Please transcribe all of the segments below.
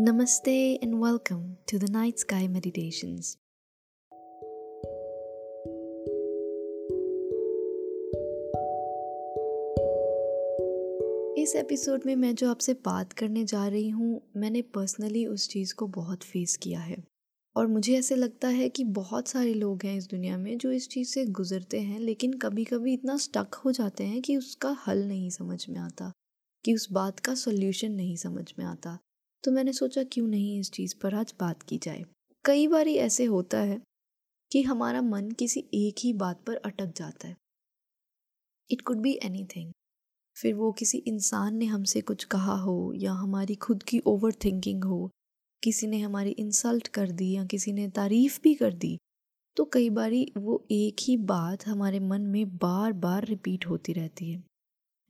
Namaste and welcome to the Night Sky Meditations. इस episode में मैं जो आपसे बात करने जा रही हूँ, मैंने पर्सनली उस चीज़ को बहुत फेस किया है और मुझे ऐसे लगता है कि बहुत सारे लोग हैं इस दुनिया में जो इस चीज़ से गुजरते हैं, लेकिन कभी कभी इतना स्टक हो जाते हैं कि उसका हल नहीं समझ में आता, कि उस बात का सोल्यूशन नहीं समझ में आता तो मैंने सोचा क्यों नहीं इस चीज़ पर आज बात की जाए। कई बार ऐसे होता है कि हमारा मन किसी एक ही बात पर अटक जाता है। It could be anything फिर वो किसी इंसान ने हमसे कुछ कहा हो या हमारी खुद की ओवर थिंकिंग हो, किसी ने हमारी इंसल्ट कर दी या किसी ने तारीफ़ भी कर दी तो कई बारी वो एक ही बात हमारे मन में बार बार रिपीट होती रहती है।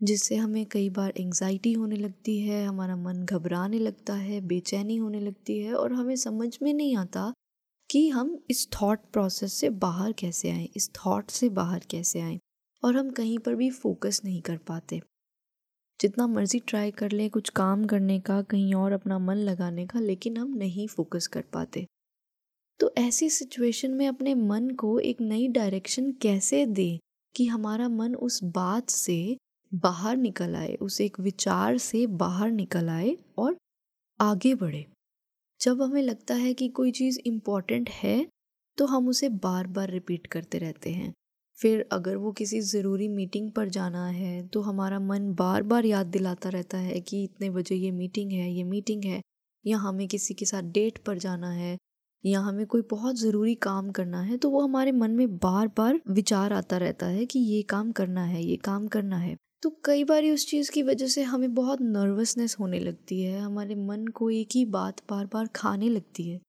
जिससे हमें कई बार एंजाइटी होने लगती है, हमारा मन घबराने लगता है, बेचैनी होने लगती है और हमें समझ में नहीं आता कि हम इस थॉट प्रोसेस से बाहर कैसे आएँ, इस थॉट से बाहर कैसे आएँ और हम कहीं पर भी फोकस नहीं कर पाते। जितना मर्ज़ी ट्राई कर लें, कुछ काम करने का, कहीं और अपना मन लगाने का, लेकिन हम नहीं फोकस कर पाते। तो ऐसी सिचुएशन में अपने मन को एक नई डायरेक्शन कैसे दें कि हमारा मन उस बात से बाहर निकल आए, उस एक विचार से बाहर निकल आए और आगे बढ़े। जब हमें लगता है कि कोई चीज़ इंपॉर्टेंट है तो हम उसे बार बार रिपीट करते रहते हैं। फिर अगर वो किसी ज़रूरी मीटिंग पर जाना है तो हमारा मन बार बार याद दिलाता रहता है कि इतने बजे ये मीटिंग है, ये मीटिंग है, या हमें किसी के साथ डेट पर जाना है, या हमें कोई बहुत ज़रूरी काम करना है तो वो हमारे मन में बार बार विचार आता रहता है कि ये काम करना है, ये काम करना है। तो कई बार उस चीज़ की वजह से हमें बहुत नर्वसनेस होने लगती है, हमारे मन को एक ही बात बार बार खाने लगती है।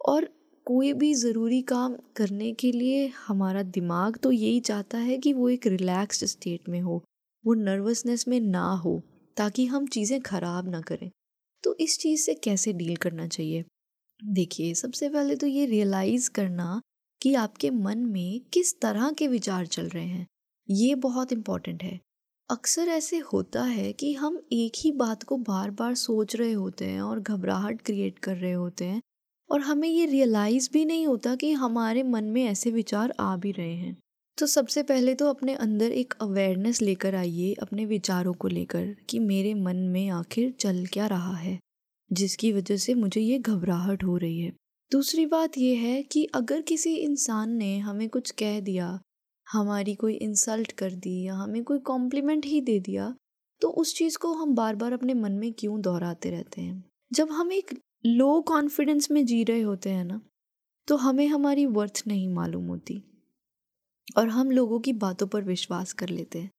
और कोई भी ज़रूरी काम करने के लिए हमारा दिमाग तो यही चाहता है कि वो एक रिलैक्स्ड स्टेट में हो, वो नर्वसनेस में ना हो, ताकि हम चीज़ें ख़राब ना करें। तो इस चीज़ से कैसे डील करना चाहिए? देखिए, सबसे पहले तो ये रियलाइज़ करना कि आपके मन में किस तरह के विचार चल रहे हैं, ये बहुत इंपॉर्टेंट है। अक्सर ऐसे होता है कि हम एक ही बात को बार बार सोच रहे होते हैं और घबराहट क्रिएट कर रहे होते हैं और हमें ये रियलाइज़ भी नहीं होता कि हमारे मन में ऐसे विचार आ भी रहे हैं। तो सबसे पहले तो अपने अंदर एक अवेयरनेस लेकर आइए, अपने विचारों को लेकर कि मेरे मन में आखिर चल क्या रहा है, जिसकी वजह से मुझे ये घबराहट हो रही है। दूसरी बात यह है कि अगर किसी इंसान ने हमें कुछ कह दिया हमारी कोई इंसल्ट कर दी या हमें कोई कॉम्प्लीमेंट ही दे दिया तो उस चीज़ को हम बार बार अपने मन में क्यों दोहराते रहते हैं? जब हम एक लो कॉन्फिडेंस में जी रहे होते हैं ना तो हमें हमारी वर्थ नहीं मालूम होती और हम लोगों की बातों पर विश्वास कर लेते हैं।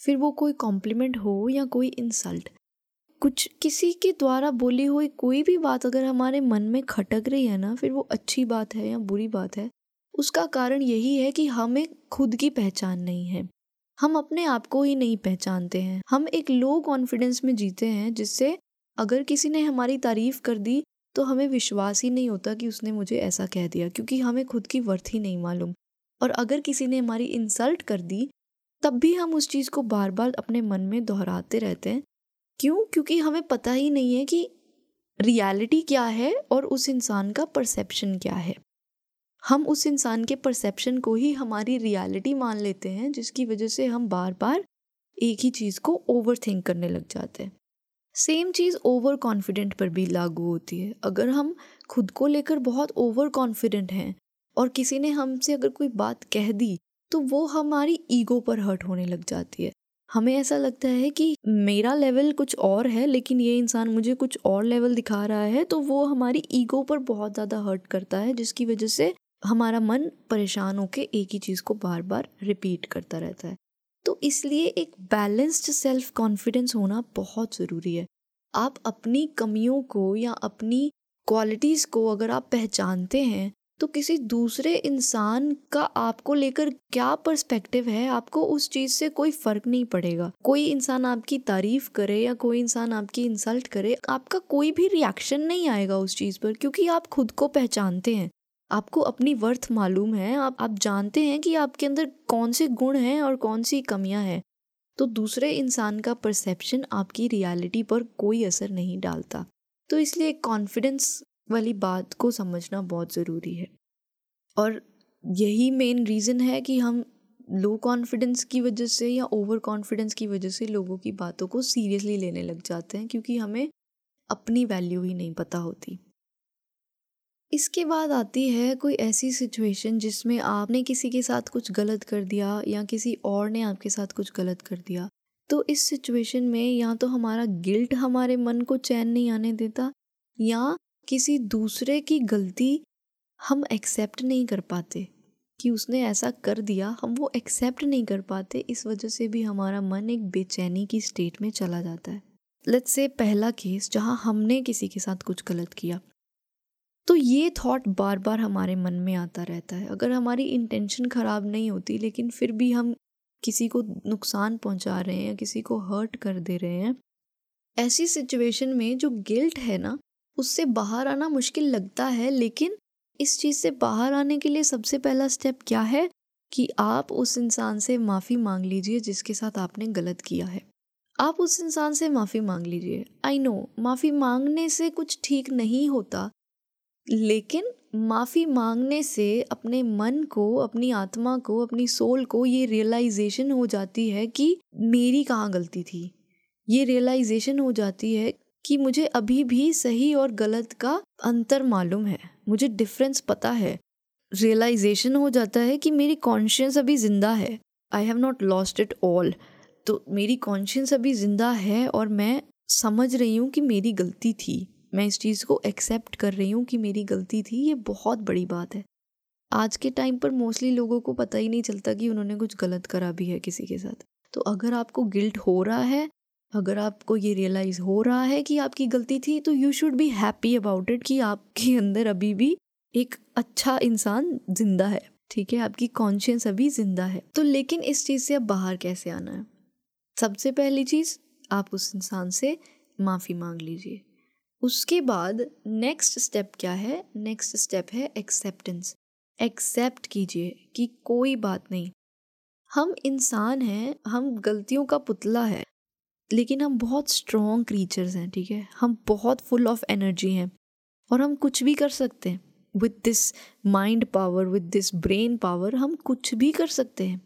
फिर वो कोई कॉम्प्लीमेंट हो या कोई इंसल्ट कुछ किसी के द्वारा बोली हुई कोई भी बात अगर हमारे मन में खटक रही है ना, फिर वो अच्छी बात है या बुरी बात है उसका कारण यही है कि हमें खुद की पहचान नहीं है। हम अपने आप को ही नहीं पहचानते हैं। हम एक लो कॉन्फिडेंस में जीते हैं, जिससे अगर किसी ने हमारी तारीफ़ कर दी तो हमें विश्वास ही नहीं होता कि उसने मुझे ऐसा कह दिया, क्योंकि हमें खुद की वर्थ ही नहीं मालूम। और अगर किसी ने हमारी इंसल्ट कर दी, तब भी हम उस चीज़ को बार बार अपने मन में दोहराते रहते हैं। क्यों? क्योंकि हमें पता ही नहीं है कि रियलिटी क्या है और उस इंसान का परसेप्शन क्या है। हम उस इंसान के परसेप्शन को ही हमारी रियलिटी मान लेते हैं, जिसकी वजह से हम बार बार एक ही चीज़ को ओवर थिंक करने लग जाते हैं। सेम चीज़ ओवर कॉन्फिडेंट पर भी लागू होती है। अगर हम खुद को लेकर बहुत ओवर कॉन्फिडेंट हैं और किसी ने हमसे अगर कोई बात कह दी तो वो हमारी ईगो पर हर्ट होने लग जाती है। हमें ऐसा लगता है कि मेरा लेवल कुछ और है, लेकिन ये इंसान मुझे कुछ और लेवल दिखा रहा है तो वो हमारी ईगो पर बहुत ज़्यादा हर्ट करता है, जिसकी वजह से हमारा मन परेशान होकर एक ही चीज़ को बार बार रिपीट करता रहता है। तो इसलिए एक बैलेंस्ड सेल्फ कॉन्फिडेंस होना बहुत ज़रूरी है। आप अपनी कमियों को या अपनी क्वालिटीज़ को अगर आप पहचानते हैं तो किसी दूसरे इंसान का आपको लेकर क्या पर्सपेक्टिव है, आपको उस चीज़ से कोई फ़र्क नहीं पड़ेगा। कोई इंसान आपकी तारीफ़ करे या कोई इंसान आपकी इंसल्ट करे, आपका कोई भी रिएक्शन नहीं आएगा उस चीज़ पर, क्योंकि आप खुद को पहचानते हैं। आपको अपनी वर्थ मालूम है, आप आप जानते हैं कि आपके अंदर कौन से गुण हैं और कौन सी कमियाँ हैं। तो दूसरे इंसान का परसेप्शन आपकी रियलिटी पर कोई असर नहीं डालता। तो इसलिए कॉन्फिडेंस वाली बात को समझना बहुत ज़रूरी है। और यही मेन रीज़न है कि हम लो कॉन्फिडेंस की वजह से या ओवर कॉन्फिडेंस की वजह से लोगों की बातों को सीरियसली लेने लग जाते हैं, क्योंकि हमें अपनी वैल्यू ही नहीं पता होती। इसके बाद आती है कोई ऐसी सिचुएशन जिसमें आपने किसी के साथ कुछ गलत कर दिया या किसी और ने आपके साथ कुछ गलत कर दिया। तो इस सिचुएशन में या तो हमारा गिल्ट हमारे मन को चैन नहीं आने देता या किसी दूसरे की गलती हम एक्सेप्ट नहीं कर पाते कि उसने ऐसा कर दिया, हम वो एक्सेप्ट नहीं कर पाते। इस वजह से भी हमारा मन एक बेचैनी की स्टेट में चला जाता है। लेट्स से पहला केस जहाँ हमने किसी के साथ कुछ गलत किया। तो ये थॉट बार बार हमारे मन में आता रहता है। अगर हमारी इंटेंशन ख़राब नहीं होती, लेकिन फिर भी हम किसी को नुकसान पहुँचा रहे हैं या किसी को हर्ट कर दे रहे हैं, ऐसी सिचुएशन में जो गिल्ट है ना, उससे बाहर आना मुश्किल लगता है, लेकिन इस चीज़ से बाहर आने के लिए सबसे पहला स्टेप क्या है? कि आप उस इंसान से माफ़ी मांग लीजिए जिसके साथ आपने गलत किया है। आप उस इंसान से माफ़ी मांग लीजिए। आई नो माफ़ी मांगने से कुछ ठीक नहीं होता लेकिन माफ़ी मांगने से अपने मन को, अपनी आत्मा को, अपनी सोल को ये रियलाइजेशन हो जाती है कि मेरी कहाँ गलती थी। ये रियलाइजेशन हो जाती है कि मुझे अभी भी सही और गलत का अंतर मालूम है। मुझे डिफरेंस पता है। रियलाइजेशन हो जाता है कि मेरी कॉन्शियस अभी ज़िंदा है। I have not lost it all तो मेरी कॉन्शियस अभी ज़िंदा है और मैं समझ रही हूँ कि मेरी गलती थी। मैं इस चीज़ को एक्सेप्ट कर रही हूँ कि मेरी गलती थी, ये बहुत बड़ी बात है। आज के टाइम पर मोस्टली लोगों को पता ही नहीं चलता कि उन्होंने कुछ गलत करा भी है किसी के साथ। तो अगर आपको गिल्ट हो रहा है, अगर आपको ये रियलाइज़ हो रहा है कि आपकी गलती थी तो you should be happy about it कि आपके अंदर अभी भी एक अच्छा इंसान ज़िंदा है, ठीक है? आपकी कॉन्शियस अभी ज़िंदा है। तो लेकिन इस चीज़ से अब बाहर कैसे आना है? सबसे पहली चीज़, आप उस इंसान से माफ़ी मांग लीजिए। उसके बाद नेक्स्ट स्टेप क्या है? नेक्स्ट स्टेप है एक्सेप्टेंस एक्सेप्ट कीजिए कि कोई बात नहीं। हम इंसान हैं, हम गलतियों का पुतला है, लेकिन हम बहुत स्ट्रॉन्ग क्रीचर्स हैं, ठीक है? हम बहुत फुल ऑफ़ एनर्जी हैं और हम कुछ भी कर सकते हैं। With this mind power with this brain power हम कुछ भी कर सकते हैं।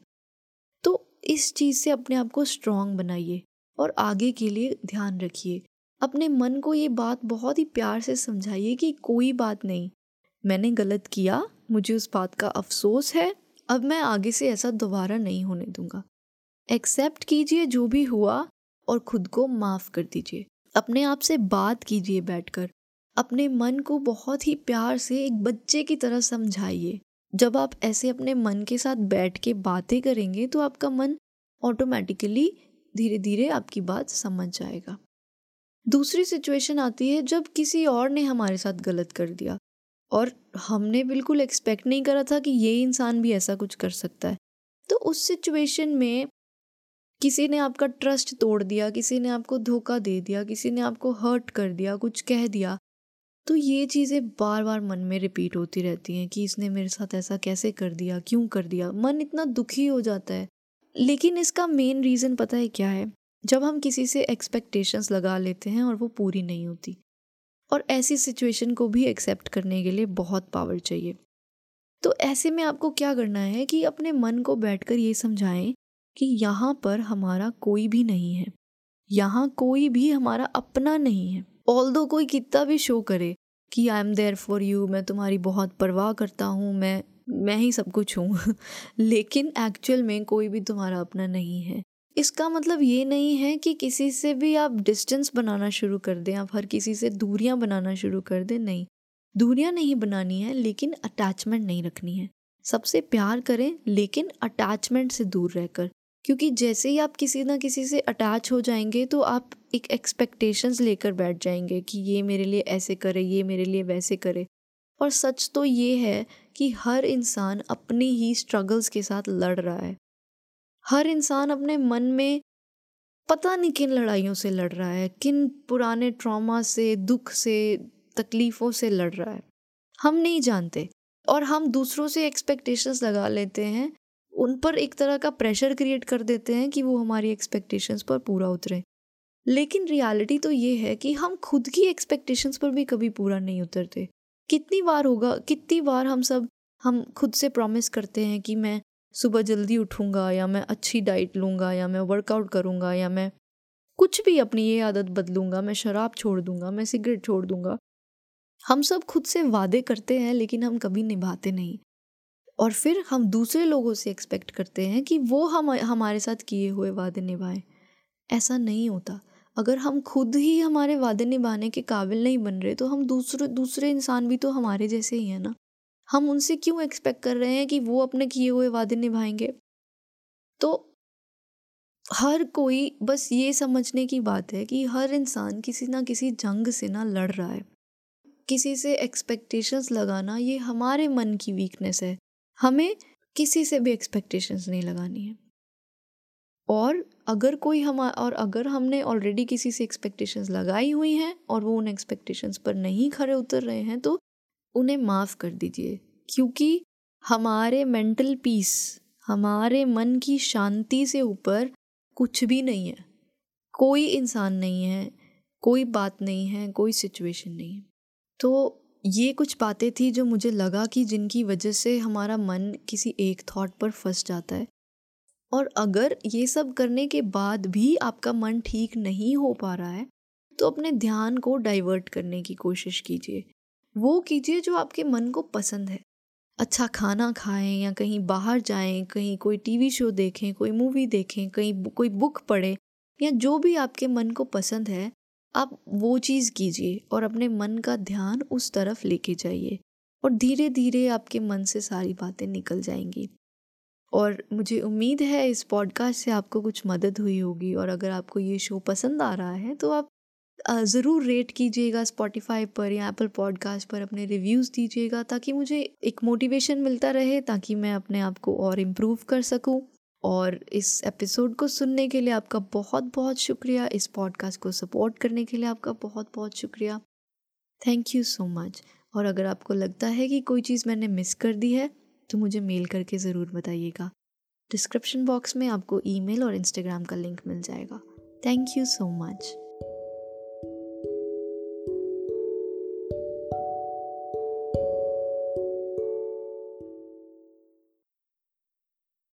तो इस चीज़ से अपने आप को स्ट्रॉन्ग बनाइए और आगे के लिए ध्यान रखिए। अपने मन को ये बात बहुत ही प्यार से समझाइए कि कोई बात नहीं। मैंने गलत किया, मुझे उस बात का अफसोस है, अब मैं आगे से ऐसा दोबारा नहीं होने दूँगा। एक्सेप्ट कीजिए जो भी हुआ और खुद को माफ़ कर दीजिए। अपने आप से बात कीजिए बैठकर। अपने मन को बहुत ही प्यार से एक बच्चे की तरह समझाइए। जब आप ऐसे अपने मन के साथ बैठ के बातें करेंगे तो आपका मन ऑटोमेटिकली धीरे धीरे आपकी बात समझ जाएगा। दूसरी सिचुएशन आती है जब किसी और ने हमारे साथ गलत कर दिया। और हमने बिल्कुल एक्सपेक्ट नहीं करा था कि ये इंसान भी ऐसा कुछ कर सकता है। तो उस सिचुएशन में किसी ने आपका ट्रस्ट तोड़ दिया, किसी ने आपको धोखा दे दिया, किसी ने आपको हर्ट कर दिया, कुछ कह दिया तो ये चीज़ें बार बार मन में रिपीट होती रहती हैं कि इसने मेरे साथ ऐसा कैसे कर दिया, क्यों कर दिया। मन इतना दुखी हो जाता है। लेकिन इसका मेन रीज़न पता है क्या है? जब हम किसी से एक्सपेक्टेशंस लगा लेते हैं और वो पूरी नहीं होती। और ऐसी सिचुएशन को भी एक्सेप्ट करने के लिए बहुत पावर चाहिए। तो ऐसे में आपको क्या करना है कि अपने मन को बैठकर ये समझाएँ कि यहाँ पर हमारा कोई भी नहीं है। यहाँ कोई भी हमारा अपना नहीं है। ऑल दो कोई कितना भी शो करे कि I am there for you मैं तुम्हारी बहुत परवाह करता हूँ, मैं मैं ही सब कुछ हूँ। लेकिन एक्चुअल में कोई भी तुम्हारा अपना नहीं है। इसका मतलब ये नहीं है कि किसी से भी आप डिस्टेंस बनाना शुरू कर दें, आप हर किसी से दूरियाँ बनाना शुरू कर दें, नहीं। दूरियाँ नहीं बनानी है, लेकिन अटैचमेंट नहीं रखनी है। सबसे प्यार करें, लेकिन अटैचमेंट से दूर रहकर। क्योंकि जैसे ही आप किसी ना किसी से अटैच हो जाएँगे तो आप एक एक्सपेक्टेशंस लेकर बैठ जाएँगे कि ये मेरे लिए ऐसे करे, ये मेरे लिए वैसे करे। और सच तो ये है कि हर इंसान अपनी ही स्ट्रगल्स के साथ लड़ रहा है। हर इंसान अपने मन में पता नहीं किन लड़ाइयों से लड़ रहा है, किन पुराने ट्रॉमा से, दुख से, तकलीफ़ों से लड़ रहा है। हम नहीं जानते और हम दूसरों से एक्सपेक्टेशंस लगा लेते हैं, उन पर एक तरह का प्रेशर क्रिएट कर देते हैं कि वो हमारी एक्सपेक्टेशंस पर पूरा उतरे। लेकिन रियलिटी तो ये है कि हम खुद की एक्सपेक्टेशंस पर भी कभी पूरा नहीं उतरते। कितनी बार होगा, कितनी बार हम सब, हम खुद से प्रॉमिस करते हैं कि मैं सुबह जल्दी उठूँगा या मैं अच्छी डाइट लूँगा या मैं वर्कआउट करूँगा या मैं कुछ भी अपनी ये आदत बदलूँगा, मैं शराब छोड़ दूँगा, मैं सिगरेट छोड़ दूँगा। हम सब खुद से वादे करते हैं लेकिन हम कभी निभाते नहीं। और फिर हम दूसरे लोगों से एक्सपेक्ट करते हैं कि वो हम, हमारे साथ किए हुए वादे निभाएँ। ऐसा नहीं होता। अगर हम खुद ही हमारे वादे निभाने के काबिल नहीं बन रहे तो हम दूसरे दूसरे इंसान भी तो हमारे जैसे ही हैं ना। हम उनसे क्यों एक्सपेक्ट कर रहे हैं कि वो अपने किए हुए वादे निभाएँगे? तो हर कोई बस ये समझने की बात है कि हर इंसान किसी ना किसी जंग से ना लड़ रहा है। किसी से एक्सपेक्टेशंस लगाना ये हमारे मन की वीकनेस है। हमें किसी से भी एक्सपेक्टेशंस नहीं लगानी है। और अगर कोई हम, और अगर हमने ऑलरेडी किसी से एक्सपेक्टेशंस लगाई हुई हैं और वो उन एक्सपेक्टेशंस पर नहीं खड़े उतर रहे हैं तो उन्हें माफ़ कर दीजिए, क्योंकि हमारे मेंटल पीस, हमारे मन की शांति से ऊपर कुछ भी नहीं है। कोई इंसान नहीं है, कोई बात नहीं है, कोई सिचुएशन नहीं। है तो ये कुछ बातें थी जो मुझे लगा कि जिनकी वजह से हमारा मन किसी एक थॉट पर फंस जाता है। और अगर ये सब करने के बाद भी आपका मन ठीक नहीं हो पा रहा है तो अपने ध्यान को डाइवर्ट करने की कोशिश कीजिए। वो कीजिए जो आपके मन को पसंद है। अच्छा खाना खाएँ या कहीं बाहर जाएँ, कहीं कोई टीवी शो देखें, कोई मूवी देखें, कहीं कोई बुक पढ़ें या जो भी आपके मन को पसंद है, आप वो चीज़ कीजिए और अपने मन का ध्यान उस तरफ़ लेके जाइए और धीरे धीरे आपके मन से सारी बातें निकल जाएँगी। और मुझे उम्मीद है इस पॉडकास्ट से आपको कुछ मदद हुई होगी और अगर आपको ये शो पसंद आ रहा है तो आप ज़रूर रेट कीजिएगा स्पॉटिफाई पर या एप्पल पॉडकास्ट पर अपने रिव्यूज़ दीजिएगा ताकि मुझे एक मोटिवेशन मिलता रहे, ताकि मैं अपने आप को और इम्प्रूव कर सकूँ। और इस एपिसोड को सुनने के लिए आपका बहुत बहुत शुक्रिया। इस पॉडकास्ट को सपोर्ट करने के लिए आपका बहुत बहुत शुक्रिया। थैंक यू सो मच और अगर आपको लगता है कि कोई चीज़ मैंने मिस कर दी है तो मुझे मेल करके ज़रूर बताइएगा। डिस्क्रिप्शन बॉक्स में आपको ईमेल और इंस्टाग्राम का लिंक मिल जाएगा। Thank you so much